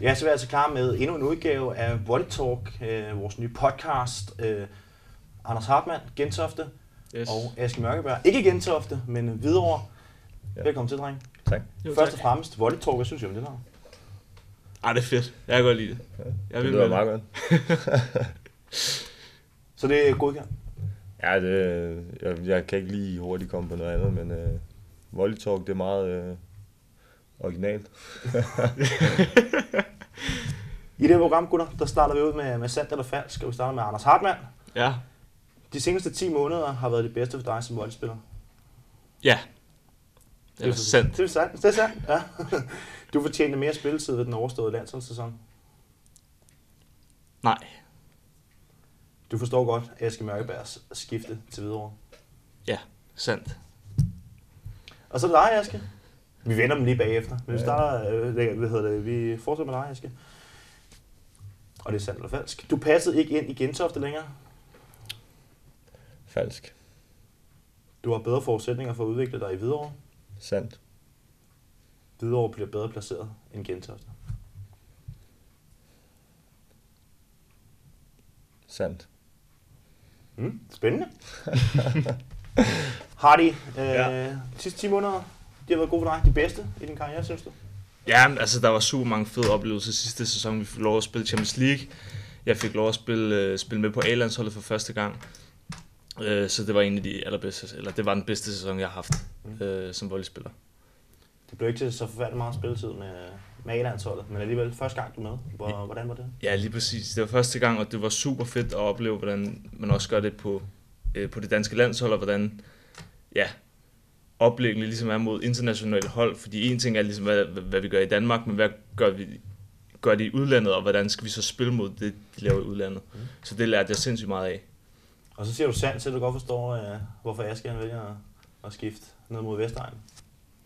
Ja, så er vi altså klar med endnu en udgave af Volley Talk, øh, vores nye podcast. Øh, Anders Hartmann, Gentofte, Yes. og Aske Mørkeberg. Ikke Gentofte, men Hvidovre. Ja. Ja. Velkommen til, dreng. Tak. Jo, Først og tak. fremmest, Volley Talk, hvad synes du om det der? Ej, det er fedt. Jeg kan godt lide det. Jeg Det vil lyder meget godt. Så det er godkendt. Ja, det, jeg, jeg kan ikke lige hurtigt komme på noget andet, men uh, Volley Talk, det er meget uh, originalt. I det her program, gutter, der starter vi ud med, med sandt eller falsk, og vi starter med Anders Hartmann. Ja. De seneste 10 måneder har været det bedste for dig som voldspiller. Ja. Det er sandt. Det er sandt, det er sandt, ja. Du fortjente mere spilletid ved den overståede landsholdssæson. Nej. Du forstår godt Aske Mørkebergs skifte til Hvidovre. Ja. Sandt. Og så er det dig, Aske. Vi vender dem lige bagefter. Men vi starter, øh, hvad hedder det, vi fortsætter med dig, Aske. Og det er sandt eller falsk. Du passede ikke ind i Gentofte længere. Falsk. Du har bedre forudsætninger for at udvikle dig i Hvidovre. Sandt. Hvidovre bliver bedre placeret end Gentofte. Sandt. Mm, spændende. Hardy, øh, ja. Sidste 10 måneder, de har været gode for dig. De bedste i din karriere, synes du? Ja, altså der var super mange fede oplevelser sidste sæson. Vi fik lov at spille Champions League. Jeg fik lov at spille, øh, spille med på A-landsholdet for første gang. Øh, så det var en af de allerbedste, eller det var den bedste sæson, jeg har haft Mm. øh, som volleyspiller. Det blev ikke til så forfærdeligt meget spilletid med, med A-landsholdet, men alligevel første gang du med. Hvor, hvordan var det? Ja, lige præcis. Det var første gang, og det var super fedt at opleve, hvordan man også gør det på, øh, på det danske landshold, og hvordan ja, oplæggene ligesom er mod internationale hold. Fordi en ting er ligesom, hvad, hvad vi gør i Danmark, men hvad gør vi gør det i udlandet, og hvordan skal vi så spille mod det, de laver i udlandet. Mm. Så det lærte jeg sindssygt meget af. Og så siger du sandt, så du godt forstår, øh, hvorfor Aske han vælger at, at skifte ned mod Vestegn.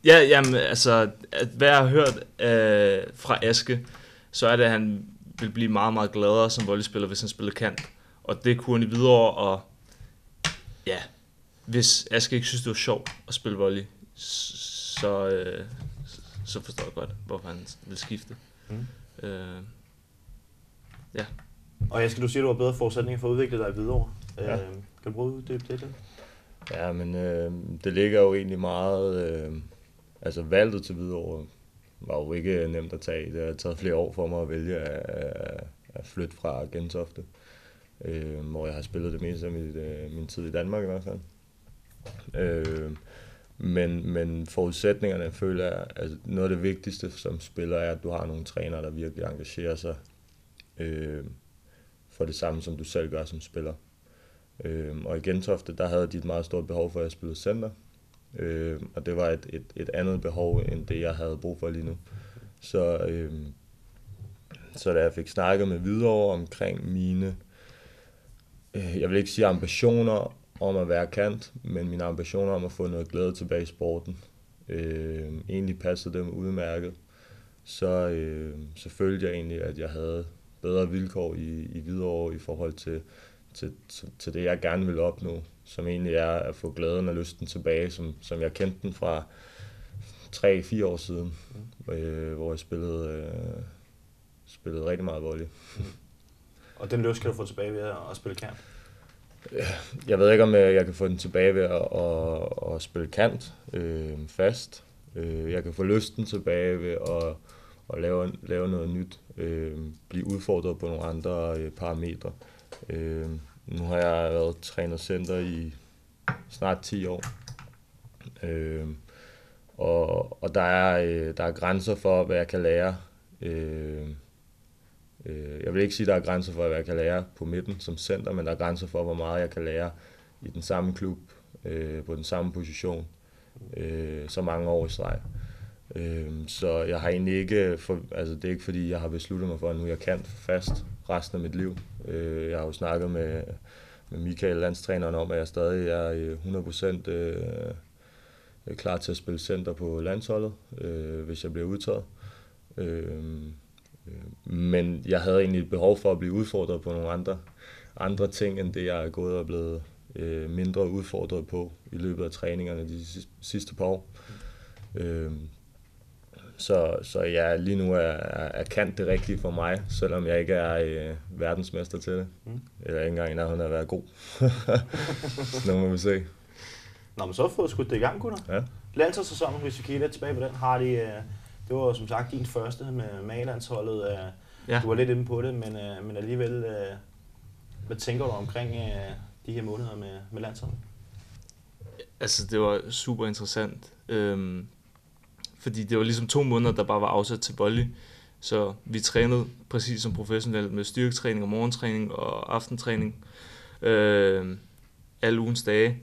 Ja, jamen, altså, at, hvad jeg har hørt øh, fra Aske, så er det, at han vil blive meget, meget gladere som volleyspiller, hvis han spiller kant. Og det kunne han i videre, og ja, hvis Aske ikke synes, det var sjovt at spille volley, så, øh, så forstår jeg godt, hvorfor han vil skifte. Mm. Øh, Og Aske, du siger, du har bedre forudsætninger for at udvikle dig i Hvidovre. Ja. Øh, kan du bruge det det lidt? Ja, men øh, det ligger jo egentlig meget... Øh, altså valget til Hvidovre var jo ikke nemt at tage. Det har taget flere år for mig at vælge at, at flytte fra Gentofte, øh, hvor jeg har spillet det meste af mit, øh, min tid i Danmark i hvert fald. Øh, men, men forudsætningerne føler jeg, altså noget af det vigtigste som spiller er, at du har nogle trænere, der virkelig engagerer sig øh, for det samme, som du selv gør som spiller. Øh, og i Gentofte, der havde de et meget stort behov for, at jeg spillede center. Øh, og det var et, et, et andet behov, end det jeg havde brug for lige nu. Så, øh, så da jeg fik snakket med videre omkring mine, øh, jeg vil ikke sige ambitioner om at være kant, men mine ambitioner om at få noget glæde tilbage i sporten, øh, egentlig passede dem udmærket. Så, øh, så følte jeg egentlig, at jeg havde bedre vilkår i, i Hvidovre i forhold til, til, til, til det, jeg gerne vil opnå, som egentlig er at få glæden og lysten tilbage, som, som jeg kendte den fra 3-4 år siden, mm. øh, hvor jeg spillede, øh, spillede rigtig meget volley. Og den lyst kan du få tilbage ved at, at spille kant. Jeg ved ikke, om jeg, kan få den tilbage ved at, at, at spille kant øh, fast. Øh, jeg kan få lysten tilbage ved at, at lave, lave noget nyt. Øh, blive udfordret på nogle andre øh, parametre. Øh, nu har jeg været trænercenter i snart 10 år. Øh, og, og der, er, øh, der er grænser for, hvad jeg kan lære. Øh, øh, jeg vil ikke sige, at der er grænser for, hvad jeg kan lære på midten som center, men der er grænser for, hvor meget jeg kan lære i den samme klub, øh, på den samme position, øh, så mange år i streg. Øh, så jeg har egentlig ikke, for, altså det er ikke fordi, jeg har besluttet mig for, at nu jeg kan fast resten af mit liv. Øh, jeg har jo snakket med, med Michael, landstræneren, om, at jeg stadig er øh, 100% øh, klar til at spille center på landsholdet, øh, hvis jeg bliver udtaget. Øh, men jeg havde egentlig et behov for at blive udfordret på nogle andre, andre ting, end det jeg er gået og blevet øh, mindre udfordret på i løbet af træningerne de sidste- par år. Øh, Så, så ja, lige nu er, er kant det rigtige for mig, selvom jeg ikke er øh, verdensmester til det. Mm. Eller ikke engang, når hun er været god. så nu må vi se. Nå, men så har du fået skudt det i gang, gutter. Ja. Landsholdssæsonen, hvis vi kigger lidt tilbage på den, har de, øh, det var som sagt din første med maglandsholdet. Øh, Ja. Du var lidt inde på det, men, øh, men alligevel, øh, hvad tænker du omkring øh, de her måneder med, med landsholdet? Altså, det var super interessant. Øhm, fordi det var ligesom to måneder, der bare var afsat til volley. Så vi trænede præcis som professionelt med styrketræning og morgentræning og aftentræning. Øh, alle ugens dage.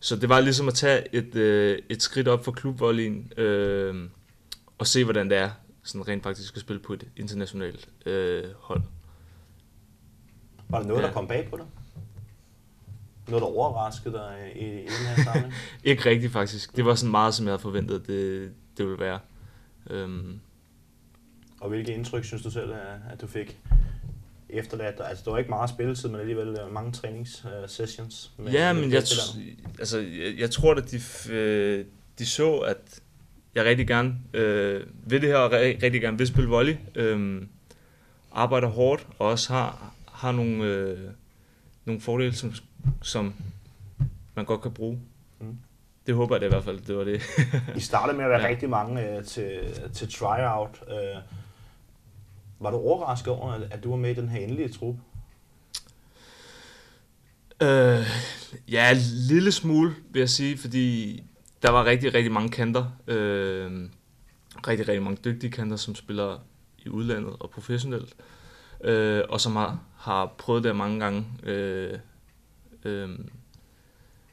Så det var ligesom at tage et, øh, et skridt op for klubvolleyen øh, og se, hvordan det er sådan rent faktisk at spille på et internationalt øh, hold. Var der noget, Ja. der kom bag på dig? Noget, der overraskede dig i, i den her samling? Ikke rigtigt faktisk. Det var sådan meget, som jeg havde forventet, det, det ville være. Øhm, Og hvilke indtryk synes du selv, at at du fik efterladt? Altså, det var ikke meget spilletid, men alligevel øh, mange træningssessions. med- ja, men jeg, t- altså, jeg, jeg tror, at de, øh, de så, at jeg rigtig gerne øh, vil det her, og rigtig gerne vil spille volley. Øh, arbejder hårdt, og også har, har nogle, øh, nogle fordele, som, som man godt kan bruge. Mm. Det håber jeg det i hvert fald, det var det. I startede med at være ja. Rigtig mange øh, til, til tryout. Øh, var du overrasket over, at, at du var med i den her endelige trup? Øh, ja, en lille smule, vil jeg sige, fordi der var rigtig, rigtig mange kanter. Øh, rigtig, rigtig mange dygtige kanter, som spiller i udlandet og professionelt. Øh, og som har, har prøvet det mange gange. Øh, øh,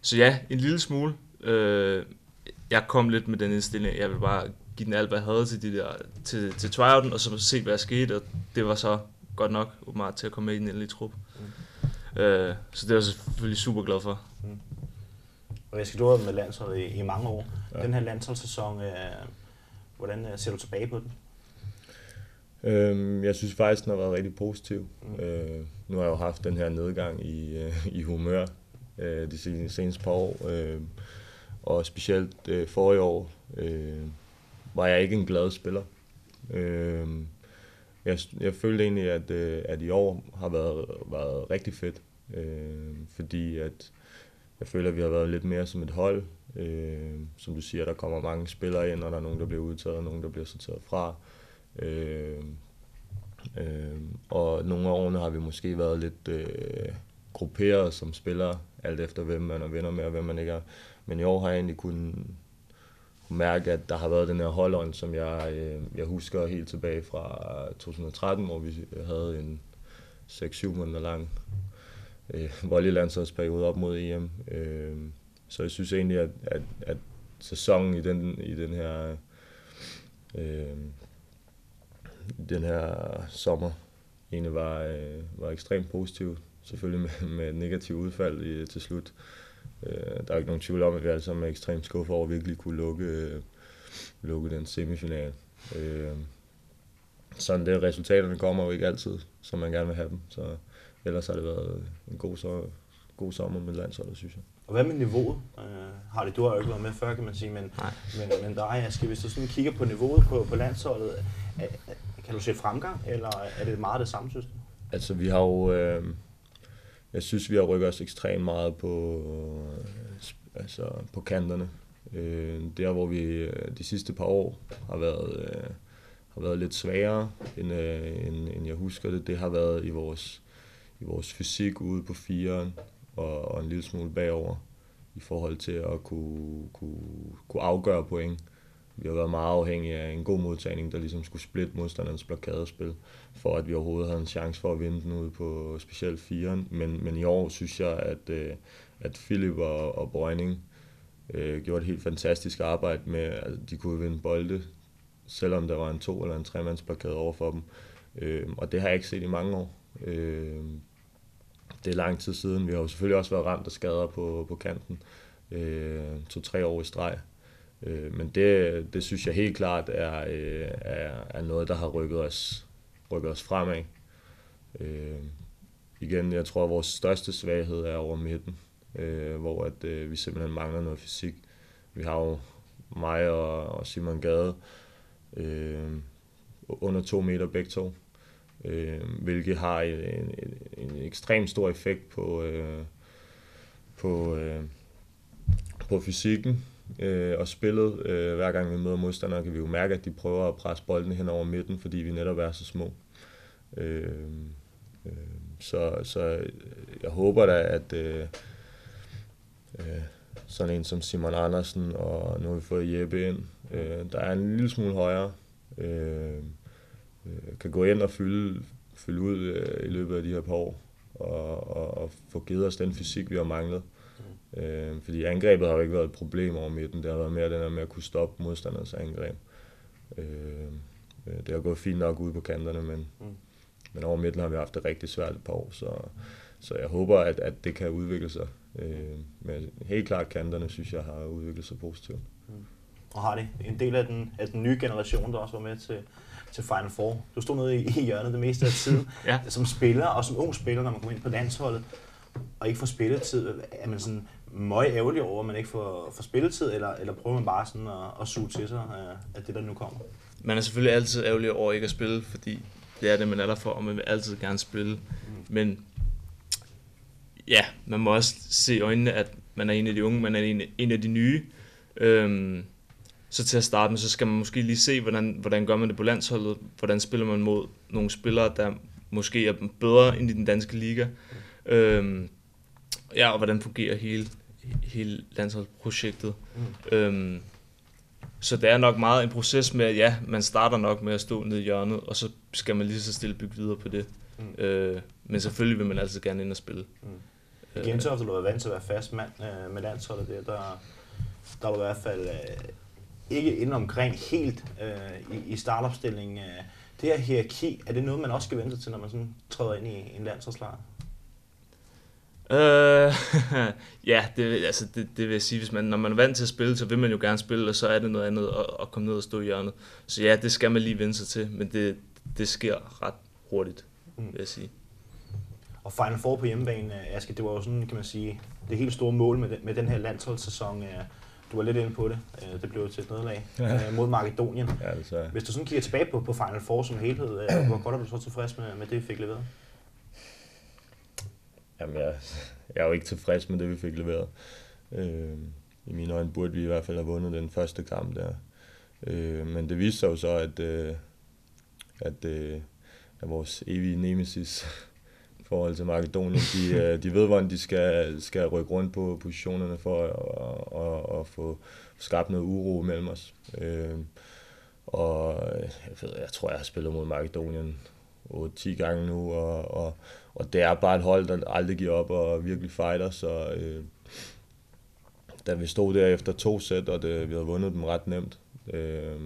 så ja, en lille smule. Øh, jeg kom lidt med den indstilling, jeg ville bare give den alt, hvad jeg havde til, de der, til, til tryouten, og så se, hvad der skete, og det var så godt nok åbenbart til at komme med i den endelige trup. Øh, så det er jeg selvfølgelig super glad for. Og jeg skal du med landsholdet i, i mange år. Ja. Den her landsholdssæson, øh, hvordan øh, ser du tilbage på den? Øhm, jeg synes faktisk, den har været rigtig positiv. Mm. Øh, nu har jeg jo haft den her nedgang i, øh, i humør øh, de sen- seneste par år. Øh, og specielt øh, forrige år øh, var jeg ikke en glad spiller. Øh, jeg, jeg følte egentlig, at, øh, at i år har været, været rigtig fedt. Øh, fordi at jeg føler, at vi har været lidt mere som et hold. Øh, som du siger, der kommer mange spillere ind, og der er nogen, der bliver udtaget, og nogen, der bliver sorteret fra. Øh, øh, og nogle af årene har vi måske været lidt øh, grupperet som spillere, alt efter hvem man er venner med og hvem man ikke er. Men i år har jeg egentlig kunnet kunne mærke, at der har været den her holdånd, som jeg, øh, jeg husker helt tilbage fra 2013, hvor vi havde en 6-7 måneder lang øh, volleylandsholdsperiode op mod EM. Øh, så jeg synes egentlig, at, at, at sæsonen i den, i den her øh, den her sommer egentlig var, øh, var ekstremt positiv. Selvfølgelig med, med et negativt udfald i, til slut. Øh, der er ikke nogen tvivl om, at vi alle sammen er ekstremt skuffet over at virkelig kunne lukke, øh, lukke den semifinal. Øh, sådan det, resultaterne kommer jo ikke altid, som man gerne vil have dem. Så ellers har det været en god, så, god sommer med landsholdet, synes jeg. Og hvad med niveauet? Øh, har det, du har jo ikke været med før, kan man sige, men, Nej. men, men dig, Aske, hvis du sådan kigger på niveauet på, på landsholdet, er, er, kan du se fremgang, eller er det meget det samme, synes du? Altså, vi har jo... Øh, jeg synes, vi har rykket os ekstremt meget på, øh, altså, på kanterne. Øh, der, hvor vi øh, de sidste par år har været, øh, har været lidt svagere, end, øh, end, end jeg husker det, det har været i vores, i vores fysik ude på firen og, og en lille smule bagover i forhold til at kunne, kunne, kunne afgøre point. Vi har været meget afhængige af en god modtagning, der ligesom skulle splitte modstanderens blokadespil, for at vi overhovedet havde en chance for at vinde den ude på specielt firen. Men, men i år synes jeg, at, øh, at Philip og, og Brøgning øh, gjorde et helt fantastisk arbejde med, at de kunne vinde bolde, selvom der var en to- eller en tremandsblokade over for dem. Øh, og det har jeg ikke set i mange år. Øh, det er lang tid siden. Vi har jo selvfølgelig også været ramt af skader på, på kanten. Øh, To-tre år i streg. Øh, men det, det synes jeg helt klart er, øh, er, er noget, der har rykket os, rykket os fremad. Øh, igen, jeg tror, at vores største svaghed er over midten, øh, hvor at, øh, vi simpelthen mangler noget fysik. Vi har jo mig og, og Simon Gade, øh, under to meter begge to, øh, hvilket har en, en, en stor effekt på, øh, på, øh, på fysikken øh, og spillet. Øh, hver gang vi møder modstandere, kan vi jo mærke, at de prøver at presse bolden hen over midten, fordi vi netop er så små. Øh, øh, så, så jeg håber da, at øh, øh, sådan en som Simon Andersen, og nu har vi fået Jeppe ind, øh, der er en lille smule højere, øh, øh, kan gå ind og fylde, fylde ud øh, i løbet af de her par år, og, og, og få givet os den fysik, vi har manglet. Mm. Øh, fordi angrebet har jo ikke været et problem over midten, det har været mere den der med at kunne stoppe modstanders angreb. Øh, øh det har gået fint nok ude på kanterne, men, mm. men over midten har vi haft det rigtig svært et par år, så, så jeg håber, at, at det kan udvikle sig. Øh, men helt klart kanterne, synes jeg, har udviklet sig positivt. Mm. Og har det en del af den, af den nye generation, der også var med til, til Final Four. Du stod nede i, i hjørnet det meste af tiden ja. som spiller, og som ung spiller, når man kommer ind på landsholdet, og ikke får spilletid. Er man sådan møg ærgerlig over, at man ikke får, får spilletid, eller, eller prøver man bare sådan at, at suge til sig af, af det, der nu kommer? Man er selvfølgelig altid ærgerlig over ikke at spille, fordi det er det, man er der for, og man vil altid gerne spille. Mm. Men ja, man må også se i øjnene, at man er en af de unge, man er en, en af de nye. Øhm, så til at starte med, så skal man måske lige se, hvordan, hvordan gør man det på landsholdet, hvordan spiller man mod nogle spillere, der måske er bedre end i den danske liga. Øhm, ja, og hvordan fungerer hele, hele landsholdsprojektet. Mm. Øhm, så det er nok meget en proces med, at ja, man starter nok med at stå nede i hjørnet, og så skal man lige så stille bygge videre på det. Mm. Øh, men selvfølgelig vil man altid gerne ind og spille. Mm. I Gentofte, du er vant til at være fast mand øh, med landsholdet der, der, er du i hvert fald øh, ikke inde omkring helt øh, i, i startopstillingen. Øh, det her hierarki, er det noget, man også skal vente til, når man sådan træder ind i en landsholdslejr? Øh, ja, det, altså det, det vil jeg sige, hvis man, når man er vant til at spille, så vil man jo gerne spille, og så er det noget andet at, at komme ned og stå i hjørnet. Så ja, det skal man lige vende sig til, men det, det sker ret hurtigt, mm. vil jeg sige. Og Final Four på hjemmebane, øh, Aske, det var jo sådan, kan man sige, det helt store mål med den, med den her landsholdssæson. Øh, du var lidt inde på det. Øh, det blev til et nederlag ja. mod Makedonien. Ja, det så. Hvis du sådan kigger tilbage på, på Final Four som helhed, hvor godt er du så tilfreds med, med det, vi fik leveret? Jamen, jeg, jeg er jo ikke tilfreds med det, vi fik leveret. Øh, I mine øjne burde vi i hvert fald have vundet den første kamp der. Øh, men det viste sig jo så, at, øh, at, øh, at vores evige nemesis forhold til Makedonien. De, øh, de ved, hvordan de skal, skal rykke rundt på positionerne for at, at, at få skabt noget uro mellem os. Øh, og jeg, ved, jeg tror, jeg har spillet mod Makedonien 8-10 gange nu, og, og, og det er bare et hold, der aldrig giver op og virkelig fighter, så øh, da vi stod der efter to sæt, og det, vi havde vundet dem ret nemt, øh,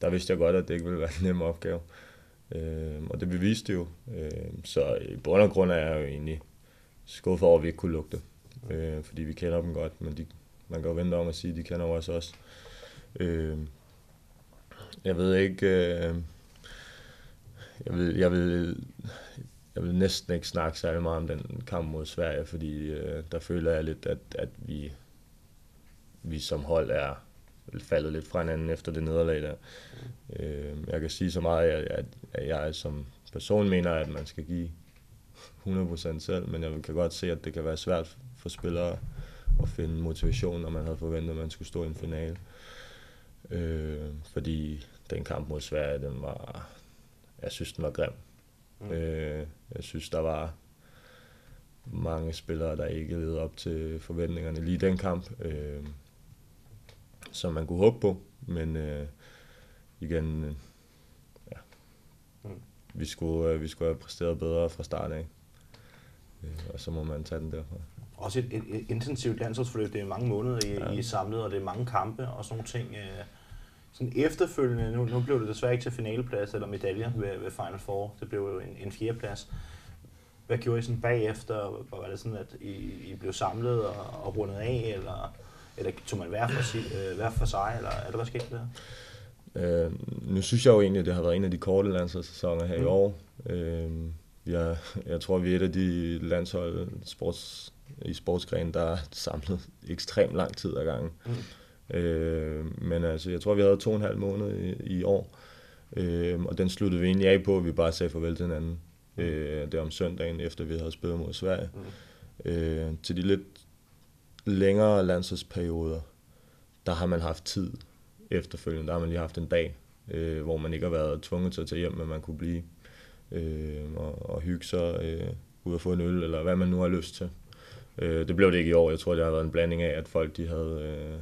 der vidste jeg godt, at det ikke ville være en nem opgave. Øh, Øh, og det beviste jo. Øh, så i bund og grund er jeg jo egentlig skuffet over, at vi ikke kunne lugte. Øh, fordi vi kender dem godt, men de, man kan jo vente om at sige, at de kender os også. Øh, jeg ved ikke... Øh, jeg vil, jeg vil, jeg vil næsten ikke snakke særlig meget om den kamp mod Sverige, fordi øh, der føler jeg lidt, at, at vi, vi som hold er faldet lidt fra hinanden efter det nederlag der. Øh, jeg kan sige så meget, at, at, at jeg som person mener, at man skal give 100% selv, men jeg kan godt se, at det kan være svært for spillere at finde motivation, når man havde forventet, at man skulle stå i en finale. Øh, fordi den kamp mod Sverige, den var, jeg synes, den var grim. Mm. Øh, jeg synes, der var mange spillere, der ikke levede op til forventningerne lige den kamp. Øh, som man kunne håbe på. Men øh, igen, øh, ja, mm. vi, skulle, øh, vi skulle have præsteret bedre fra start af. Øh, og så må man tage den derfra. Også et, et, et intensivt landsholdsforløb. Det er mange måneder, I, ja. I er samlet, og det er mange kampe og sådan nogle ting. Øh, sådan efterfølgende, nu, nu blev det desværre ikke til finaleplads eller medaljer ved, ved Final Four. Det blev jo en, en fjerdeplads. Hvad gjorde I sådan bagefter? Var det sådan, at I, I blev samlet og, og rundet af, eller eller tog man hver for, sig, øh, hver for sig, eller er det hvad skete der? Øh, nu synes jeg jo egentlig, at det har været en af de korte landsholdssæsoner her mm. i år. Øh, jeg, jeg tror, vi er et af de landshold sports, i sportsgrenen, der er samlet ekstremt lang tid ad gangen. Mm. Øh, men altså, jeg tror, vi havde to og en halv måned i, i år, øh, og den sluttede vi egentlig af på, at vi bare sagde farvel til hinanden. Øh, det om søndagen, efter vi havde spillet mod Sverige. Mm. Øh, til de lidt længere landsholdsperioder, der har man haft tid efterfølgende. Der har man lige haft en dag, øh, hvor man ikke har været tvunget til at tage hjem, men man kunne blive øh, og, og hygge sig øh, ud og få en øl, eller hvad man nu har lyst til. Øh, det blev det ikke i år. Jeg tror, det har været en blanding af, at folk de havde, øh,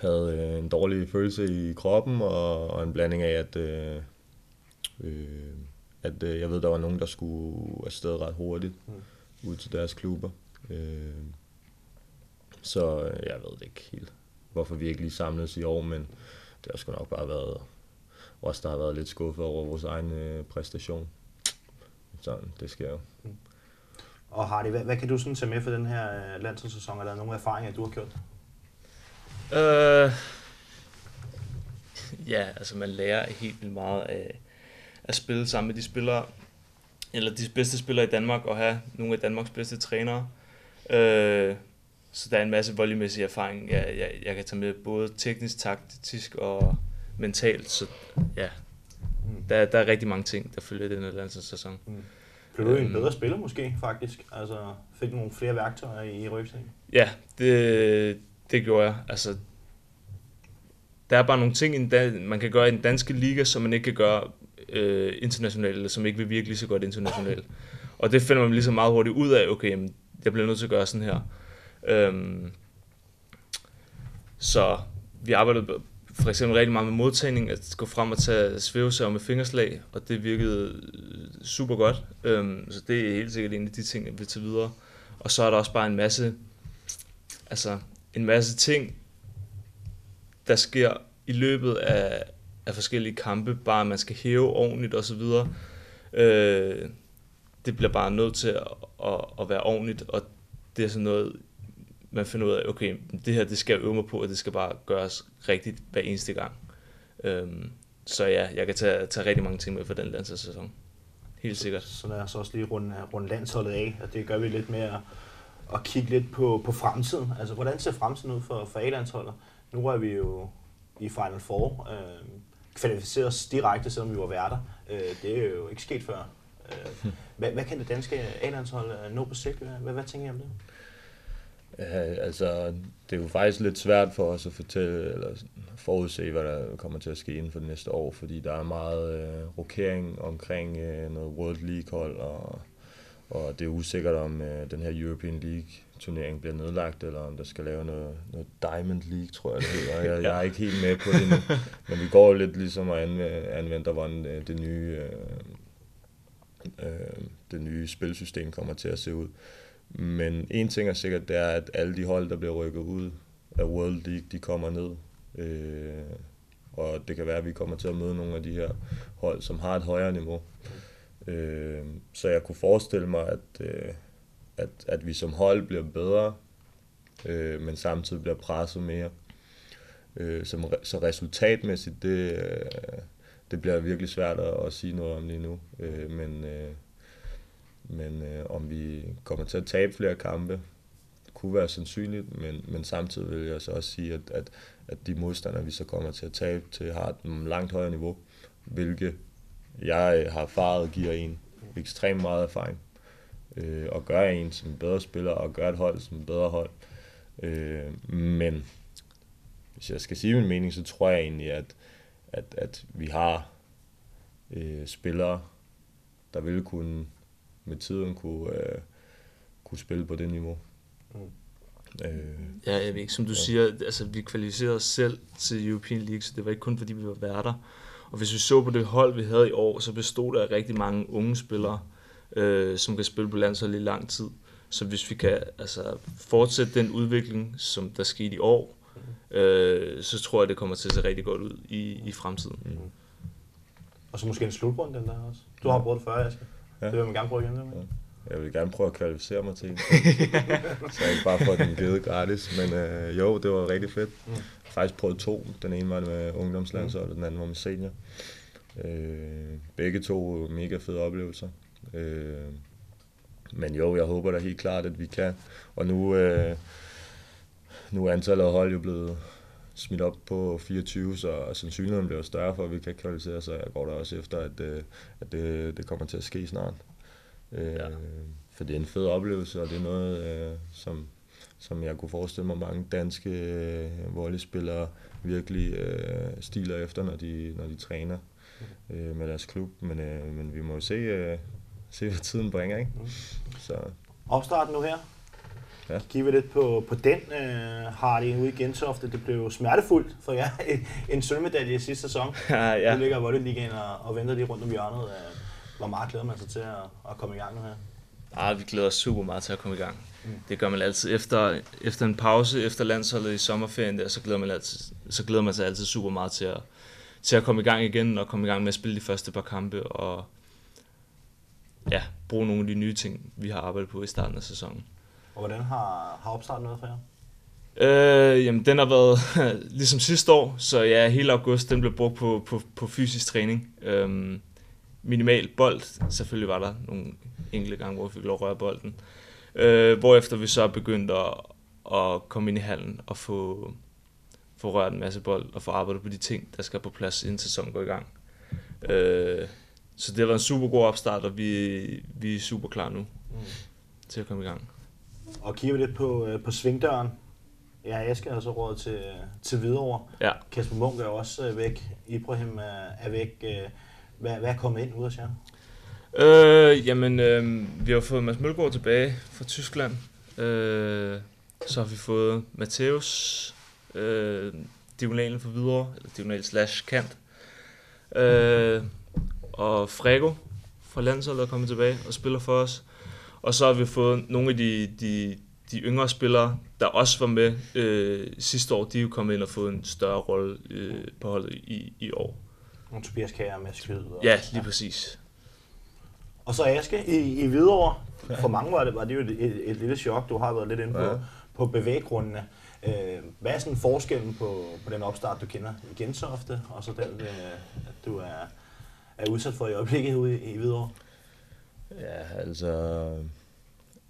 havde øh, en dårlig følelse i kroppen, og, og en blanding af, at, øh, øh, at øh, jeg ved, der var nogen, der skulle afsted ret hurtigt mm. ud til deres klubber. Øh, så øh, jeg ved det ikke helt, hvorfor vi ikke lige samledes i år, men det har sgu nok bare været os, der har været lidt skuffet over vores egen øh, præstation. Sådan, det sker jo. Mm. Og Hardy, hvad, hvad kan du sådan tage med for den her øh, landsholdssæson? Er der nogle erfaringer, du har gjort? Øh, ja, altså man lærer helt vildt meget af at spille sammen med de spillere, eller de bedste spillere i Danmark, og have nogle af Danmarks bedste trænere. Øh, så der er en masse voldemæssig erfaring, jeg, jeg, jeg kan tage med, både teknisk, taktisk og mentalt. Så ja, mm. der, der er rigtig mange ting, der følger den her landsholdssæson. Mm. Blev du en øhm. bedre spiller måske, faktisk? Altså, fik du nogle flere værktøjer i, i rygsækken? Ja, det, det gjorde jeg. Altså, der er bare nogle ting, man kan gøre i den danske liga, som man ikke kan gøre øh, internationalt, eller som ikke vil virkelig så godt internationalt. Og det finder man ligesom meget hurtigt ud af, okay, jamen, jeg bliver nødt til at gøre sådan her. Øhm, så vi arbejdede for eksempel rigtig meget med modtagning, at gå frem og tage svævesager med fingerslag, og det virkede øh, super godt. Øhm, så det er helt sikkert en af de ting, jeg vil tage videre. Og så er der også bare en masse, altså en masse ting, der sker i løbet af, af forskellige kampe, bare at man skal hæve ordentligt osv. Øh, det bliver bare nødt til at, at, at være ordentligt, og det er sådan noget, man finder ud af, okay, det her det skal jeg øve mig på, og det skal bare gøres rigtigt hver eneste gang. Øhm, så ja, jeg kan tage, tage rigtig mange ting med for den landsholdssæson. Helt sikkert. Så, så lad os også lige runde, runde landsholdet af, og det gør vi lidt med at, at kigge lidt på, på fremtiden. Altså, hvordan ser fremtiden ud for, for A-landsholdet? Nu er vi jo i Final Four, øh, kvalificeret os direkte, selvom vi var værter. Øh, det er jo ikke sket før. Øh, hvad, hvad kan det danske A-landshold øh, nå på sigt? Hvad, hvad tænker I om det? Ja, altså, det er jo faktisk lidt svært for os at fortælle, eller forudse, hvad der kommer til at ske inden for det næste år, fordi der er meget øh, rokering omkring øh, noget World League-hold, og, og det er usikkert, om øh, den her European League-turnering bliver nedlagt, eller om der skal lave noget, noget Diamond League, tror jeg det hedder. Jeg, jeg er ikke helt med på det nu, men vi går lidt ligesom at anvende, anvende hvordan øh, det nye, øh, øh, det nye spilsystem kommer til at se ud. Men en ting er sikkert, det er, at alle de hold, der bliver rykket ud af World League, de kommer ned. Øh, og det kan være, at vi kommer til at møde nogle af de her hold, som har et højere niveau. Øh, så jeg kunne forestille mig, at, øh, at, at vi som hold bliver bedre, øh, men samtidig bliver presset mere. Øh, som, så resultatmæssigt, det, øh, det bliver virkelig svært at, at sige noget om lige nu. Øh, men øh, men øh, om vi kommer til at tabe flere kampe, kunne være sandsynligt, men, men samtidig vil jeg så også sige, at, at, at de modstandere, vi så kommer til at tabe til, har et langt højere niveau, hvilket jeg har erfaret giver en ekstremt meget erfaring, øh, og gør en som en bedre spiller, og gør et hold som et bedre hold. Øh, men hvis jeg skal sige min mening, så tror jeg egentlig, at, at, at vi har øh, spillere, der vil kunne med tiden kunne, øh, kunne spille på det niveau. Mm. Øh, ja, jeg ved ikke, som du ja. siger, altså vi kvalificerede os selv til European League, så det var ikke kun fordi vi var værter. Og hvis vi så på det hold, vi havde i år, så bestod der af rigtig mange unge spillere, øh, som kan spille på landsholdet i lang tid. Så hvis vi kan altså, fortsætte den udvikling, som der skete i år, øh, så tror jeg, det kommer til at se rigtig godt ud i, i fremtiden. Mm. Og så måske en slutrunde den der også. Du har brugt det før, Aske. Ja. Det vil man gerne prøve igen. Ja. Jeg vil gerne prøve at kvalificere mig til en. så jeg ikke bare får den givet gratis. Men øh, jo, det var rigtig fedt. Mm. Jeg har faktisk prøvet to. Den ene var med ungdomslandshold, mm. og den anden var med senior. Øh, begge to mega fede oplevelser. Øh, men jo, jeg håber da helt klart, at vi kan. Og nu, øh, nu er antallet af hold jo blevet smidt op på 24, så sandsynligheden bliver større for, at vi kan kvalificere, så jeg går der også efter, at, øh, at det, det kommer til at ske snart. Øh, ja. For det er en fed oplevelse, og det er noget, øh, som, som jeg kunne forestille mig mange danske øh, volleyspillere virkelig øh, stiler efter, når de, når de træner øh, med deres klub. Men, øh, men vi må jo se, øh, se, hvad tiden bringer. Ikke? Mm. Så. Opstarten nu her. Ja. Vi lidt på, på den, øh, Hardy, ude i Gentofte. Det blev smertefuldt for jer. en sølvmedalje i sidste sæson. Ja, ja. Du ligger i Volleyligaen og, og venter lige rundt om hjørnet. Øh, hvor meget glæder man sig til at, at komme i gang nu her? Ja, vi glæder os super meget til at komme i gang. Mm. Det gør man altid. Efter, efter en pause, efter landsholdet i sommerferien, der, så, glæder man altid, så glæder man sig altid super meget til at, til at komme i gang igen, og komme i gang med at spille de første par kampe, og ja, bruge nogle af de nye ting, vi har arbejdet på i starten af sæsonen. Og hvordan har, har opstarten været for jer? Øh, jamen, den har været ligesom sidste år, så ja, hele august, den blev brugt på, på, på fysisk træning. Øhm, minimal bold, selvfølgelig var der nogle enkelte gange, hvor vi fik lov at røre bolden. Øh, hvorefter vi så begyndte at, at komme ind i hallen og få, få rørt en masse bold og få arbejdet på de ting, der skal på plads, inden sæsonen går i gang. Øh, så det været en super god opstart, og vi, vi er super klar nu mm. til at komme i gang. Og kigger vi lidt på, øh, på svingdøren. Ja, Aske har så råd til, til Hvidovre. Ja. Kasper Munk er også øh, væk. Ibrahim er, er væk. Øh, hvad, hvad er kommet ind ud af jer? Øh, jamen, øh, vi har fået Mads Mølgaard tilbage fra Tyskland. Øh, så har vi fået Mateus, øh, diagonalen for videre, eller diagonal slash kant. Øh, og Frego fra landsholdet er kommet tilbage og spiller for os. Og så har vi fået nogle af de, de, de yngre spillere, der også var med øh, sidste år, de er jo kommet ind og fået en større rolle øh, på holdet i, i år. Og Tobias Kjær med skyd. Og, ja, lige ja. præcis. Og så Aske i, i Hvidovre. For mange var det, var det jo et, et, et lille chok. Du har været lidt inde på, ja. på bevæggrundene. Øh, hvad er sådan forskellen på, på den opstart, du kender i Gentofte, og så den, øh, du er, er udsat for i øjeblikket ude i, i Hvidovre? Ja, altså...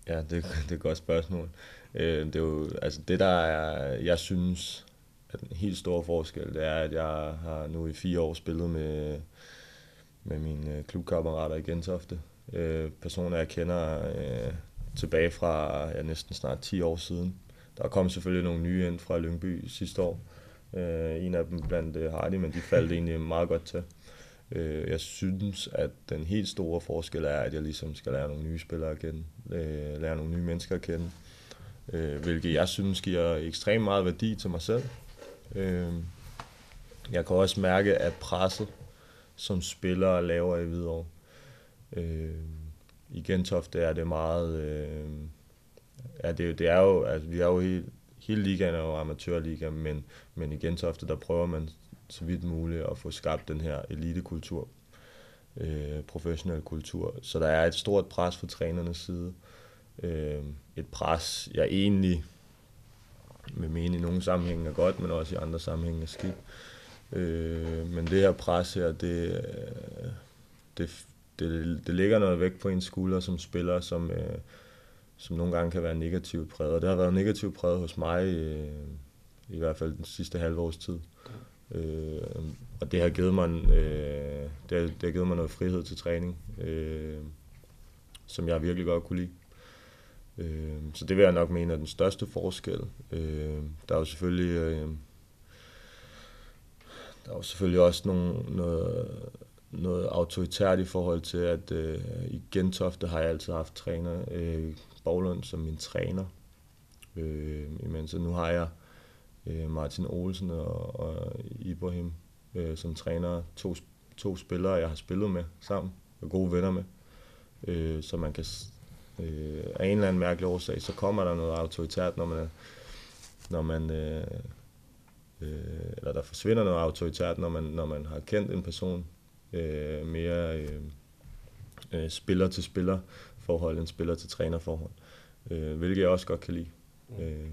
Ja, det, det er et godt spørgsmål. Øh, det er jo, altså det der er, jeg synes, at en helt stor forskel, det er, at jeg har nu i fire år spillet med, med mine klubkammerater i Gentofte. Øh, personer, jeg kender øh, tilbage fra ja, næsten snart 10 år siden. Der kom selvfølgelig nogle nye ind fra Lyngby sidste år. Øh, en af dem blandt øh, Hardy, men de faldt egentlig meget godt til. Øh, jeg synes, at den helt store forskel er, at jeg ligesom skal lære nogle nye spillere at kende, øh, lære nogle nye mennesker at kende, øh, hvilket jeg synes giver ekstremt meget værdi til mig selv. Øh, jeg kan også mærke, at presset, som spillere laver i Hvidovre, øh, i Gentofte er det meget... Øh, ja, det, det er jo, altså, vi er jo helt, hele ligaen er jo amatørliga, men, men i Gentofte, der prøver man så vidt muligt at få skabt den her elitekultur, øh, professionel kultur. Så der er et stort pres fra trænernes side. Øh, et pres, jeg egentlig med mene i nogle sammenhænge er godt, men også i andre sammenhænge er skidt. Øh, men det her pres her, det, øh, det, det, det ligger noget væk på en skulder som spiller, som, øh, som nogle gange kan være negativt præget. det har været negativt præget hos mig, øh, i hvert fald den sidste halve års tid. Øh, og det har givet mig, øh, det, har, det har givet mig noget frihed til træning, øh, som jeg virkelig godt kunne lide. Øh, så det vil jeg nok mene er den største forskel. Øh, der er jo selvfølgelig, øh, der er jo selvfølgelig også nogle, noget, noget autoritært i forhold til, at øh, i Gentofte har jeg altid haft træner, øh, Borglund som min træner. Øh, imens nu har jeg øh, Martin Olsen og, og Ibrahim øh, som træner. To, to spillere, jeg har spillet med sammen, og gode venner med. Øh, så man kan øh, af en eller anden mærkelig årsag, så kommer der noget autoritært, når man, når man øh, øh, eller der forsvinder noget autoritært, når man, når man har kendt en person øh, mere øh, øh, spiller til spiller forhold end spiller til træner forhold, øh, hvilket jeg også godt kan lide. Mm. Øh,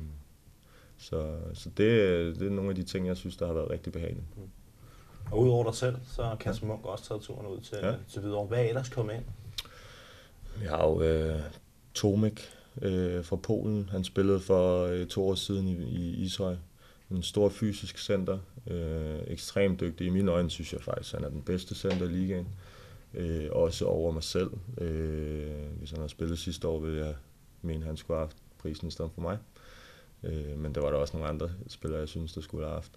så, så det, det er nogle af de ting, jeg synes, der har været rigtig behageligt. Mm. Og udover dig selv, så har Kasper Munk også taget turen ud til, ja. til Hvidovre. Hvad er ellers kommet ind? Vi har jo øh, Tomek, øh, fra Polen. Han spillede for øh, to år siden i, i Ishøj. En stor fysisk center. Øh, ekstremt dygtig. I mine øjne synes jeg faktisk, han er den bedste center i ligaen. Øh, også over mig selv. Øh, hvis han har spillet sidste år, vil jeg mene, han skulle have haft prisen i stedet for mig. Øh, men der var der også nogle andre spillere, jeg synes, der skulle have haft.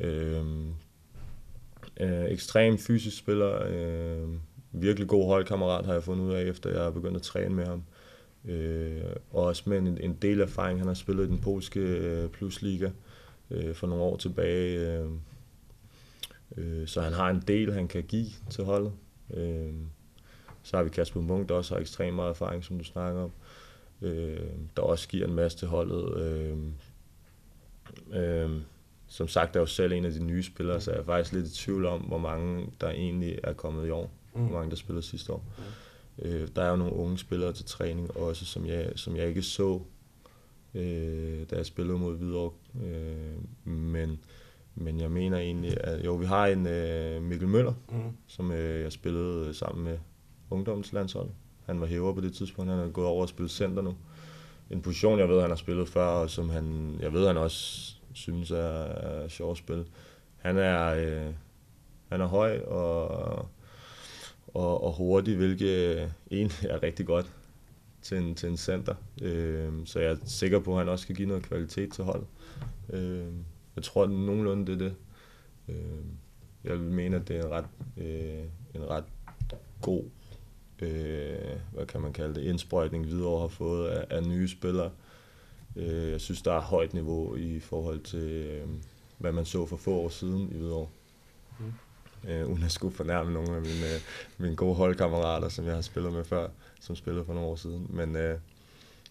Øh, øh, ekstrem fysisk spiller. Øh, virkelig god holdkammerat har jeg fundet ud af, efter jeg har begyndt at træne med ham. Øh, og også med en, en del erfaring. Han har spillet i den polske øh, plusliga øh, for nogle år tilbage. Øh, øh, så han har en del, han kan give til holdet. Øh, så har vi Kasper Munk, der også har ekstremt meget erfaring, som du snakker om. Øh, der også giver en masse til holdet. Øh, øh, som sagt er jeg jo selv en af de nye spillere, så jeg er faktisk lidt i tvivl om, hvor mange der egentlig er kommet i år. Mm. Hvor mange der spillede sidste år. Mm. Øh, der er jo nogle unge spillere til træning også, som jeg, som jeg ikke så, øh, da jeg spillede mod Hvidovre. Øh, men, men jeg mener egentlig, at jo, vi har en øh, Mikkel Møller, mm. som øh, jeg spillede sammen med ungdomslandsholdet. Han var hæver på det tidspunkt, han er gået over og spillet center nu. En position, jeg ved, han har spillet før, og som han, jeg ved, han også synes er, er sjovt at spille. Han er, øh, han er høj og, og, og hurtig, hvilket øh, egentlig er rigtig godt til en, til en center. Øh, så jeg er sikker på, at han også kan give noget kvalitet til holdet. Øh, jeg tror, at nogenlunde det er det. Øh, jeg vil mene, at det er en ret, øh, en ret god øh, hvad kan man kalde det, indsprøjtning videre har fået af, af nye spillere. Øh, jeg synes, der er højt niveau i forhold til, øh, hvad man så for få år siden i Hvidovre. Mm. Øh, uden at skulle fornærme nogle af mine, mine gode holdkammerater, som jeg har spillet med før, som spillede for nogle år siden. Men, øh,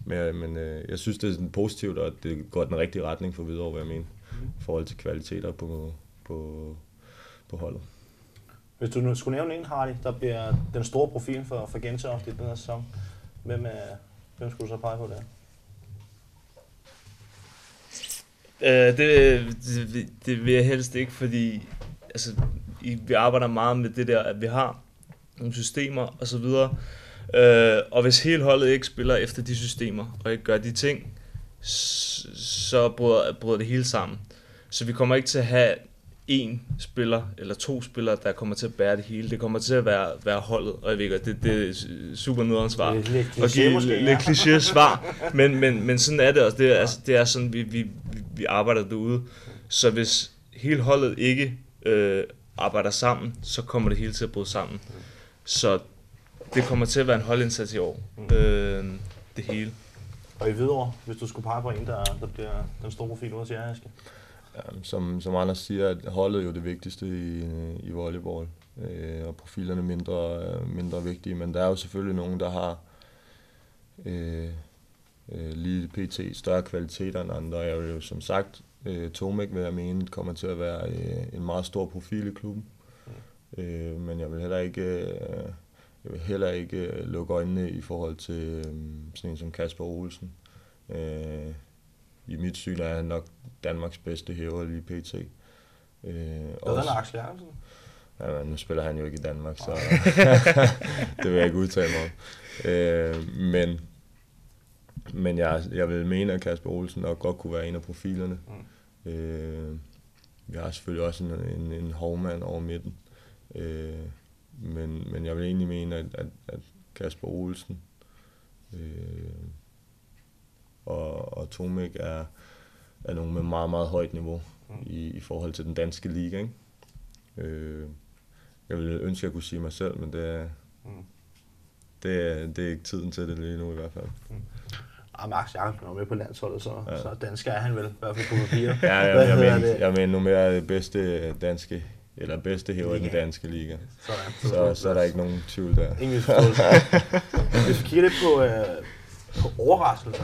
men, men øh, jeg synes, det er sådan positivt, og det går den rigtige retning for Hvidovre, hvad jeg mener, mm. i forhold til kvaliteter på, på, på holdet. Hvis du nu skulle nævne en, Hardy, der bliver den store profil for, for Gentofte i den her sæson, hvem, er, hvem skulle du så pege på der? Uh, det, det, det vil jeg helst ikke, fordi altså, i, vi arbejder meget med det der, at vi har nogle systemer og så videre. Uh, og hvis hele holdet ikke spiller efter de systemer, og ikke gør de ting, så bryder, bryder det hele sammen. Så vi kommer ikke til at have en spiller eller to spillere, der kommer til at bære det hele. Det kommer til at være, være holdet, og jeg ved godt, det, det er super nederen svar. Det er lidt kliché måske, ja. Lidt kliché svar, men, men, men sådan er det også. Det er, altså, det er sådan, vi, vi, vi arbejder derude. Så hvis hele holdet ikke øh, arbejder sammen, så kommer det hele til at bryde sammen. Så det kommer til at være en holdindsats i år. Mm. Øh, det hele. Og i videre, hvis du skulle pege på en, der, der bliver den store profil ud af Aske? Øhm, som, som Anders siger, at holdet er jo det vigtigste i, i volleyball, øh, og profilerne mindre, mindre vigtige, men der er jo selvfølgelig nogen, der har øh, øh, lige pt. større kvaliteter end andre. Jeg vil jo som sagt, øh, Tomek vil jeg mene, kommer til at være øh, en meget stor profil i klubben. Mm. Øh, men jeg vil heller ikke, øh, jeg vil heller ikke øh, lukke øjnene i forhold til øh, sådan en som Kasper Olsen. Øh, i mit syn er han nok Danmarks bedste hæver lige pt. Øh, Hvad er Axel Jacobsen? Ja, nu spiller han jo ikke i Danmark, så det vil jeg ikke udtale mig om. Øh, men men jeg, jeg vil mene, at Kasper Olsen nok godt kunne være en af profilerne. Mm. Øh, vi har selvfølgelig også en, en, en hovmand over midten. Øh, men, men jeg vil egentlig mene, at, at, at Kasper Olsen øh, og, og Tomek er, er nogle med meget, meget højt niveau i, i forhold til den danske liga. Ikke? Øh, jeg ville ønske, at jeg kunne sige mig selv, men det er, mm. det, er, det er ikke tiden til det lige nu i hvert fald. Mm. Ah, Max Jacobsen er med på landsholdet, så, ja. så dansk er han vel, i hvert fald på papir. ja, jeg, jeg, jeg, mener, jeg mener nu mere det bedste danske, eller bedste hæver i den danske liga. Sådan, så, så, så er der ikke nogen tvivl der. Ingen Hvis vi kigger lidt på, øh, på overraskelser,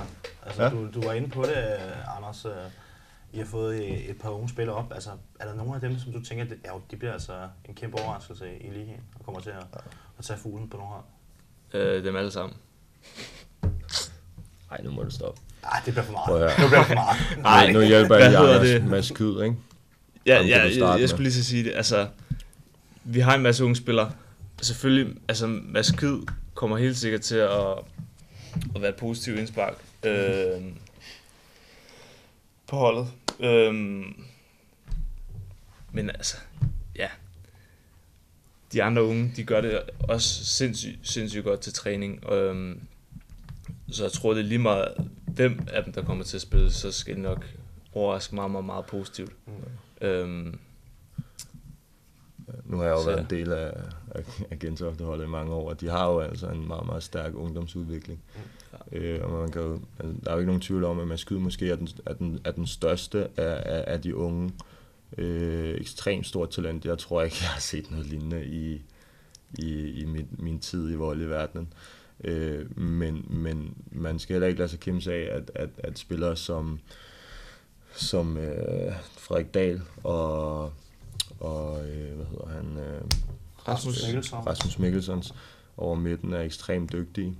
Altså, ja. du, du var inde på det, Anders. Øh, I har fået et par unge spillere op. Altså, er der nogle af dem, som du tænker, at ja, de bliver altså en kæmpe overraskelse i ligaen og kommer til at, at tage fuglen på nogle hold? Øh, dem alle sammen. Nej, nu må du stoppe. Nej, det bliver for meget. Det bliver for meget. Nej, nu hjælper jeg jer med skyd, ikke? Ja, ja jeg, jeg skulle lige så sige det. Altså, vi har en masse unge spillere. Selvfølgelig, altså Mads Kyd kommer helt sikkert til at at være et positivt indspark øh, på holdet. Øh, men altså, ja. De andre unge, de gør det også sindssygt, sindssygt godt til træning. Øh, så jeg tror, det er lige meget, hvem af dem, der kommer til at spille, så skal det nok overraske meget, meget, meget positivt. Mm. Øhm, nu har jeg jo så. været en del af, af, af Gentofte-holdet i mange år, og de har jo altså en meget, meget stærk ungdomsudvikling. Mm. Øh, og man kan altså, der er jo ikke nogen tvivl om, at Maskyde måske er den, er den, er den største af, af, af de unge. Øh, ekstremt stort talent. Jeg tror ikke, jeg har set noget lignende i, i, i min, min tid i voldeyverdenen. Øh, men, men man skal heller ikke lade sig kimse af, at, at, at spillere som, som øh, Frederik Dahl og, og øh, hvad hedder han? Øh, Rasmus Mikkelsson. Rasmus Mikkelsons over midten er ekstremt dygtige.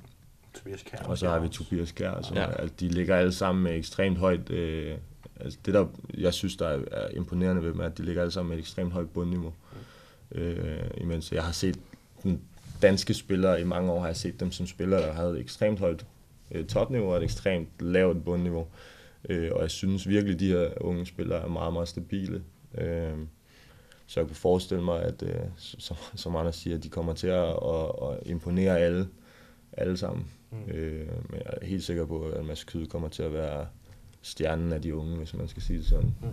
Tobias Kjær. Og så har vi Tobias Kjær, som ja. er, de ligger alle sammen med ekstremt højt... Øh, altså det, der jeg synes, der er, er imponerende ved dem, er, at de ligger alle sammen med et ekstremt højt bundniveau. Mm. Øh, imens jeg har set den danske spillere i mange år, har jeg set dem som spillere, der havde et ekstremt højt øh, topniveau og et ekstremt lavt bundniveau. Øh, og jeg synes virkelig, at de her unge spillere er meget, meget stabile. Øh, så jeg kunne forestille mig, at øh, som, som Anders siger, at de kommer til at, at, at imponere alle, alle sammen. Mm. Øh, men jeg er helt sikker på, at Mads Kyde kommer til at være stjernen af de unge, hvis man skal sige det sådan. Mm.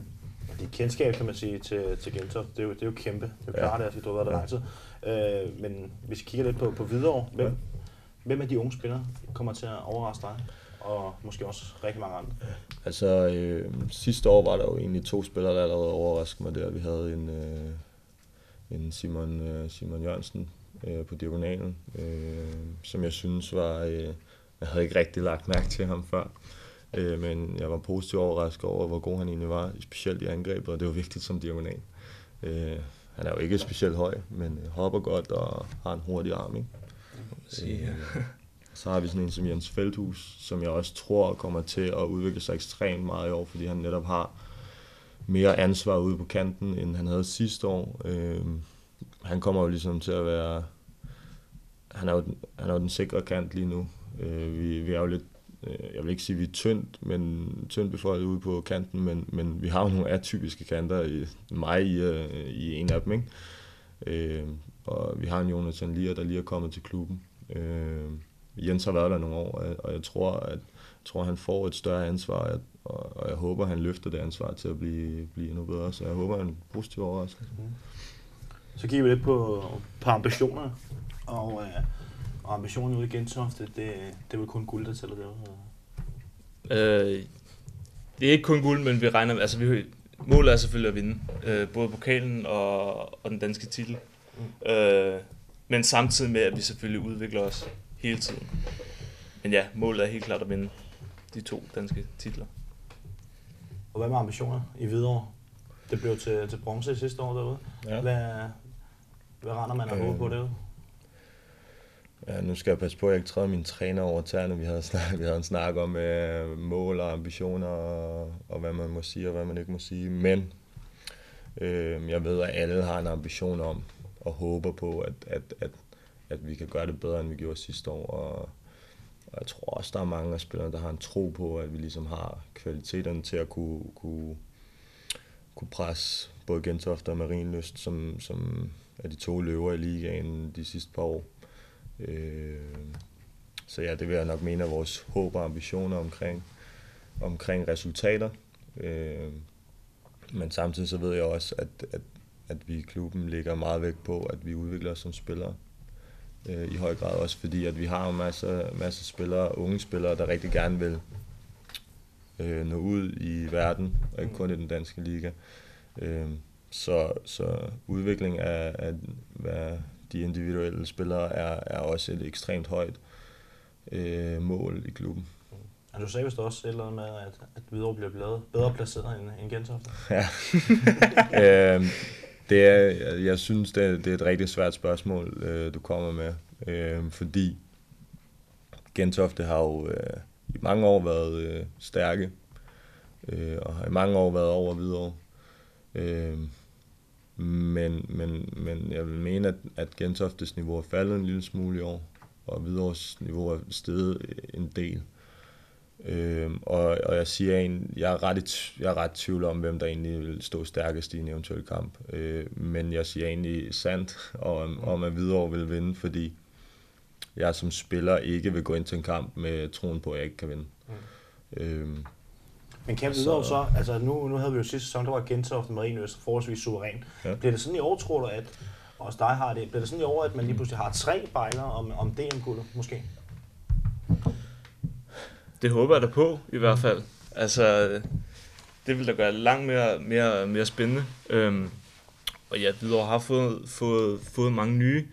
Det kendskab, kan man sige, til, til Gentofte, det er jo, det er jo kæmpe. Det er jo klart, at du har været der ja. lang tid. Øh, men hvis vi kigger lidt på, på videre, hvem, ja. hvem af de unge spillere kommer til at overraske dig? Og måske også rigtig mange andre. Altså, øh, sidste år var der jo egentlig to spillere, der allerede overraskede mig der. Vi havde en, øh, en Simon, øh, Simon Jørgensen øh, på diagonalen, øh, som jeg synes var... Øh, jeg havde ikke rigtig lagt mærke til ham før. Øh, men jeg var positivt overrasket over, hvor god han egentlig var, specielt i angrebet, og det var vigtigt som diagonal. Øh, han er jo ikke specielt høj, men hopper godt og har en hurtig arm. Ikke? Sige, ja. Øh, så har vi sådan en som Jens Feldhus, som jeg også tror kommer til at udvikle sig ekstremt meget i år, fordi han netop har mere ansvar ude på kanten, end han havde sidste år. Øh, han kommer jo ligesom til at være... Han er jo den, han er jo den sikre kant lige nu. Øh, vi, vi er jo lidt Øh, jeg vil ikke sige, at vi er tyndt, men tyndt befolket ude på kanten, men, men vi har jo nogle atypiske kanter, i, mig i, øh, i en af dem, ikke? Øh, og vi har en Jonathan Lier, der lige er kommet til klubben. Øh, Jens har været der nogle år, og jeg tror, at jeg tror, han får et større ansvar, og, og jeg håber, han løfter det ansvar til at blive, blive endnu bedre, så jeg håber, han er en positiv overraskelse. Mm. Så kigger vi lidt på, på ambitioner, og øh, og ambitionen ude i Gentofte, det, det er vel kun guld, der tæller derude? Øh, det er ikke kun guld, men vi regner med, altså vi, målet er selvfølgelig at vinde. Øh, både pokalen og, og den danske titel. Mm. Øh, men samtidig med, at vi selvfølgelig udvikler os hele tiden. Men ja, målet er helt klart at vinde de to danske titler. Og hvad med ambitioner i videre? Det blev til, til bronze sidste år derude. Ja. Hvad, hvad render man af øh, på derude? Ja, nu skal jeg passe på, at jeg ikke træder min træner over tæerne. Vi havde, snak, vi havde en snak om øh, mål og ambitioner, og, og hvad man må sige og hvad man ikke må sige. Men øh, jeg ved, at alle har en ambition om og håber på, at, at, at, at vi kan gøre det bedre, end vi gjorde sidste år. Og, og jeg tror også, der er mange af spillerne, der har en tro på, at vi ligesom har kvaliteterne til at kunne, kunne, kunne presse både Gentofte og Marienlyst, som, som er de to løver i ligaen de sidste par år. Øh, så ja, det vil jeg nok mene er vores håb og ambitioner omkring, omkring resultater. Øh, men samtidig så ved jeg også, at, at, at vi i klubben ligger meget vægt på, at vi udvikler os som spillere. Øh, I høj grad også fordi, at vi har en masse, masse spillere, unge spillere, der rigtig gerne vil øh, nå ud i verden, og ikke kun i den danske liga. Øh, så, så udvikling af, af hvad de individuelle spillere er, er også et ekstremt højt øh, mål i klubben. Og du sagde vist også et eller andet med, at, at Hvidovre bliver bedre, bedre placeret end, end Gentofte. Ja. øh, det er, jeg synes, det er, det er et rigtig svært spørgsmål, øh, du kommer med. Øh, fordi Gentofte har jo øh, i mange år været øh, stærke, øh, og har i mange år været over videre. Øh, men, men, men jeg vil mene, at, at Gentoftes niveau er faldet en lille smule i år. og Hvidovres niveau er steget en del. Øh, og, og jeg siger en, jeg er ret jeg er ret tvivl om, hvem der egentlig vil stå stærkest i en eventuel kamp. Øh, men jeg siger egentlig sandt om, om at Hvidovre vil vinde, fordi jeg som spiller ikke vil gå ind til en kamp med troen på, at jeg ikke kan vinde. Mm. Øhm, men kan vi så, så, altså nu, nu havde vi jo sidste sæson, der var Gentofte Marienøst forholdsvis suveræn. Ja. Bliver det sådan i år, tror du, at også dig har det, bliver det sådan i år, at man lige pludselig har tre bejler om, om DM-guldet, måske? Det håber jeg da på, i hvert fald. Altså, det vil da gøre det langt mere, mere, mere spændende. Øhm, og ja, Hvidovre har fået, fået, fået mange nye,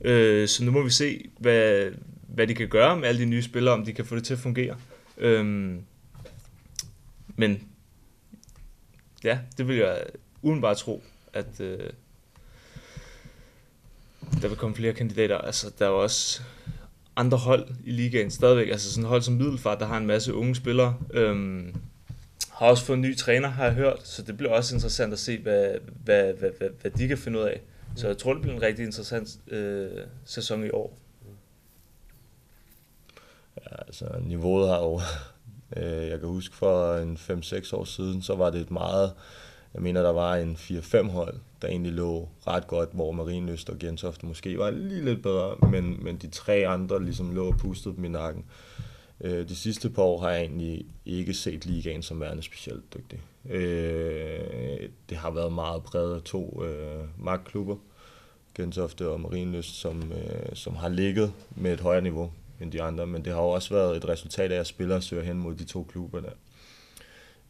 øh, så nu må vi se, hvad, hvad de kan gøre med alle de nye spillere, om de kan få det til at fungere. Øhm, men ja, det vil jeg udenbart tro, at øh, der vil komme flere kandidater. Altså, der er jo også andre hold i ligaen stadigvæk. Altså sådan et hold som Middelfart, der har en masse unge spillere. Øhm, har også fået en ny træner, har jeg hørt, så det bliver også interessant at se, hvad, hvad, hvad, hvad, hvad de kan finde ud af. Så jeg tror, det bliver en rigtig interessant øh, sæson i år. Ja, altså niveauet har jo... Øh, jeg kan huske for en 5-6 år siden, så var det et meget... Jeg mener, der var en 4-5 hold, der egentlig lå ret godt, hvor Marienøst og Gentofte måske var lige lidt bedre, men, men de tre andre ligesom lå og pustede dem i nakken. Øh, de sidste par år har jeg egentlig ikke set ligaen som værende specielt dygtig. Øh, det har været meget præget af to øh, magtklubber, Gentofte og Marienlyst, som, øh, som har ligget med et højere niveau end de andre, men det har jo også været et resultat af, at spillere søger hen mod de to klubber der.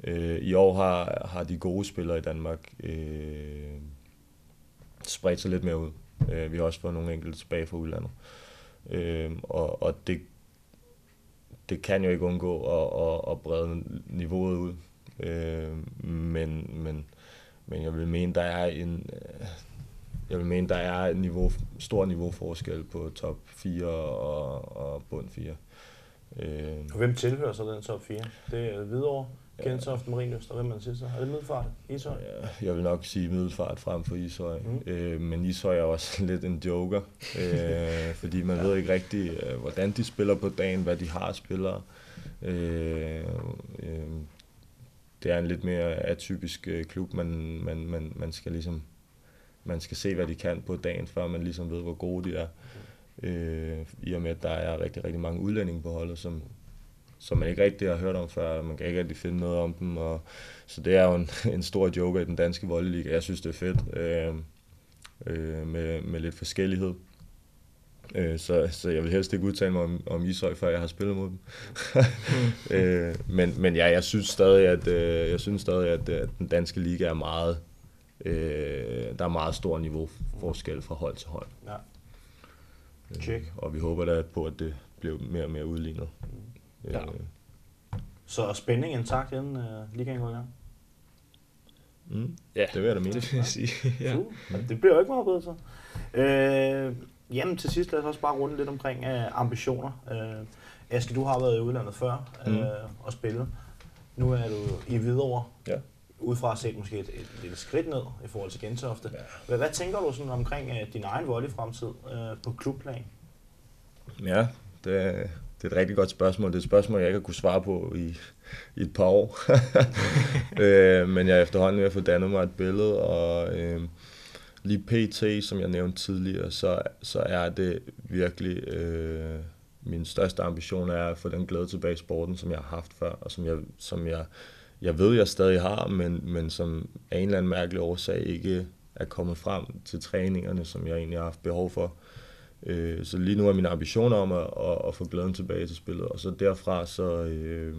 Øh, I år har, har de gode spillere i Danmark øh, spredt sig lidt mere ud. Øh, vi har også fået nogle enkelte tilbage fra udlandet. Øh, og, og det, det kan jo ikke undgå at, at, at brede niveauet ud. Øh, men, men, men jeg vil mene, der er en, jeg vil mene, der er en niveau, stor niveauforskel på top 4 og, og bund 4. Øh. Og hvem tilhører så den top 4? Det er Hvidovre, Gentofte, Marienlyst, og hvem man siger så? Er det Middelfart? Ishøj? Ja, jeg vil nok sige Middelfart frem for Ishøj. Mm. Øh, men Ishøj er også lidt en joker, øh, fordi man ja. ved ikke rigtig, øh, hvordan de spiller på dagen, hvad de har spillere. Øh, øh, det er en lidt mere atypisk øh, klub, man, man, man, man skal ligesom man skal se, hvad de kan på dagen, før man ligesom ved, hvor gode de er. Øh, I og med, at der er rigtig, rigtig mange udlændinge på holdet, som, som man ikke rigtig har hørt om før, man kan ikke rigtig finde noget om dem, og, så det er jo en, en stor joker i den danske voldeliga. Jeg synes, det er fedt øh, øh, med, med lidt forskellighed. Øh, så, så jeg vil helst ikke udtale mig om, om Ishøj, før jeg har spillet mod dem. øh, men, men ja, jeg synes stadig, at, øh, jeg synes stadig, at, at den danske liga er meget Øh, der er meget stor niveauforskel fra hold til hold. Ja. Øh, Check. Øh, og vi håber da på, at det bliver mere og mere udlignet. Ja. Øh. Så spænding intakt inden uh, ligaen går i gang? Mm. Ja, det vil jeg da mene. Det vil jeg sige. ja. Uh, det bliver jo ikke meget bedre så. Øh, jamen til sidst lad os også bare runde lidt omkring uh, ambitioner. Uh, Aske, du har været i udlandet før mm. uh, og spillet. Nu er du i Hvidovre. Ja udefra set måske et, et lille skridt ned i forhold til Gentofte. Ja. Hvad, hvad tænker du sådan omkring uh, din egen volleyfremtid uh, på klubplan? Ja, det, er, det er et rigtig godt spørgsmål. Det er et spørgsmål, jeg ikke har kunne svare på i, i et par år. øh, men jeg er efterhånden ved at få dannet mig et billede, og øh, lige pt, som jeg nævnte tidligere, så, så er det virkelig... Øh, min største ambition er at få den glæde tilbage i sporten, som jeg har haft før, og som jeg, som jeg jeg ved, jeg stadig har, men, men som af en eller anden mærkelig årsag ikke er kommet frem til træningerne, som jeg egentlig har haft behov for. Øh, så lige nu er min ambition om at, at, at få glæden tilbage til spillet, og så derfra så, øh,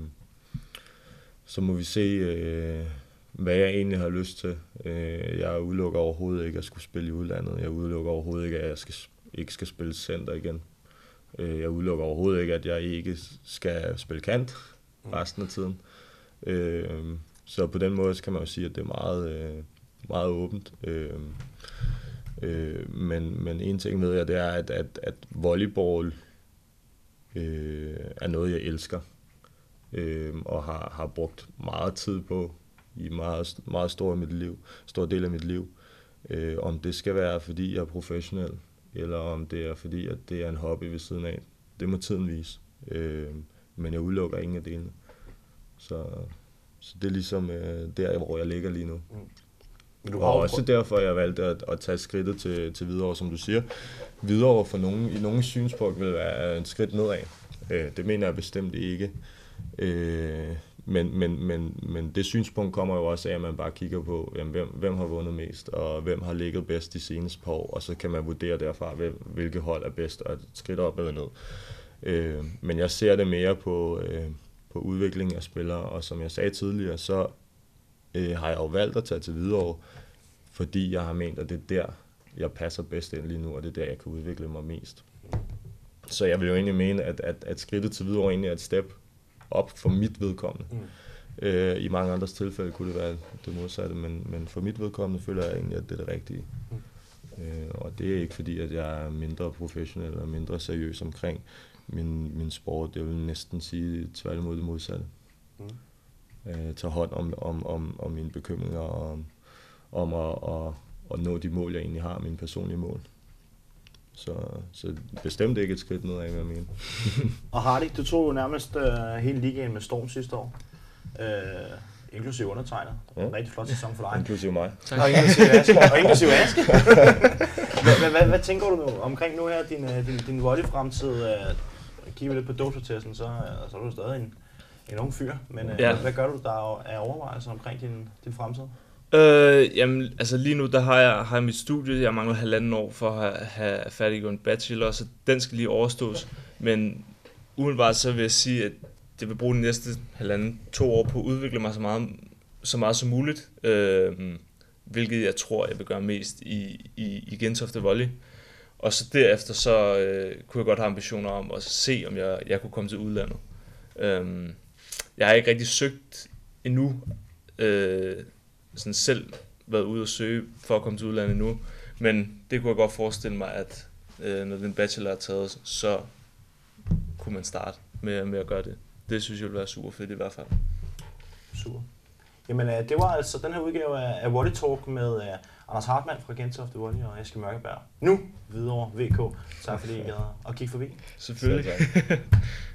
så må vi se, øh, hvad jeg egentlig har lyst til. Øh, jeg udelukker overhovedet ikke at skulle spille i udlandet. Jeg udelukker overhovedet ikke, at jeg skal, ikke skal spille center igen. Øh, jeg udelukker overhovedet ikke, at jeg ikke skal spille kant resten af tiden. Øh, så på den måde så kan man jo sige, at det er meget, øh, meget åbent. Øh, øh, men, men en ting ved jeg, det er, at, at, at volleyball øh, er noget, jeg elsker. Øh, og har, har brugt meget tid på i meget, meget stor, mit liv, stor del af mit liv. Øh, om det skal være, fordi jeg er professionel, eller om det er fordi, at det er en hobby ved siden af. Det må tiden vise. Øh, men jeg udelukker ingen af delene. Så, så det er ligesom øh, der, hvor jeg ligger lige nu. Men du Og også derfor, jeg valgte at, at tage skridtet til, til videre, som du siger. Videre for nogen, i nogle synspunkt vil være et skridt nedad. Øh, det mener jeg bestemt ikke. Øh, men, men, men, men det synspunkt kommer jo også af, at man bare kigger på, jamen, hvem, hvem har vundet mest, og hvem har ligget bedst de seneste par år, og så kan man vurdere derfra, hvem, hvilke hold er bedst, og et skridt op eller ned. Øh, men jeg ser det mere på, øh, på udvikling af spillere, og som jeg sagde tidligere, så øh, har jeg jo valgt at tage til videre, fordi jeg har ment, at det er der, jeg passer bedst ind lige nu, og det er der, jeg kan udvikle mig mest. Så jeg vil jo egentlig mene, at, at, at skridtet til videre egentlig er et step op for mit vedkommende. Mm. Øh, I mange andres tilfælde kunne det være det modsatte, men, men for mit vedkommende føler jeg egentlig, at det er det rigtige. Mm. Øh, og det er ikke fordi, at jeg er mindre professionel eller mindre seriøs omkring min, min sport. Det vil næsten sige tværtimod det modsatte. Mm. Øh, tage hånd om, om, om, om mine bekymringer og om, om at, at, at nå de mål, jeg egentlig har, mine personlige mål. Så, så bestemt ikke et skridt nedad, hvad jeg mener. Og Hardy, du tog jo nærmest øh, hele ligaen med Storm sidste år. Øh, inklusive undertegnet. Ja. Rigtig flot sæson for dig. Inklusive mig. Og inklusive Aske. Og inklusive Aske. hvad, hvad, hvad, hvad, tænker du nu omkring nu her, din, øh, din, din volley-fremtid? Kigger lidt på dopsertesten, så, øh, så er du stadig en, en ung fyr. Men øh, Ja. hvad, gør du der af overvejelser omkring din, din fremtid? Øh, jamen, altså lige nu, der har jeg, har jeg mit studie, jeg mangler halvanden år for at have, have færdiggjort en bachelor, så den skal lige overstås. Men umiddelbart så vil jeg sige, at det vil bruge de næste halvanden, to år på at udvikle mig så meget, så meget som muligt. Øh, hvilket jeg tror, jeg vil gøre mest i, i, i Gentofte Volley. Og så derefter så øh, kunne jeg godt have ambitioner om at se, om jeg, jeg kunne komme til udlandet. Øhm, jeg har ikke rigtig søgt endnu, øh, sådan selv været ude og søge for at komme til udlandet nu. Men det kunne jeg godt forestille mig, at øh, når den bachelor er taget, så kunne man starte med, med at gøre det. Det synes jeg ville være super fedt i hvert fald. Super. Jamen, øh, det var altså den her udgave af, What It Talk med øh, Anders Hartmann fra Gentofte Volley og Eske Mørkeberg. Nu videre VK. Tak fordi I gad at kigge forbi. Selvfølgelig.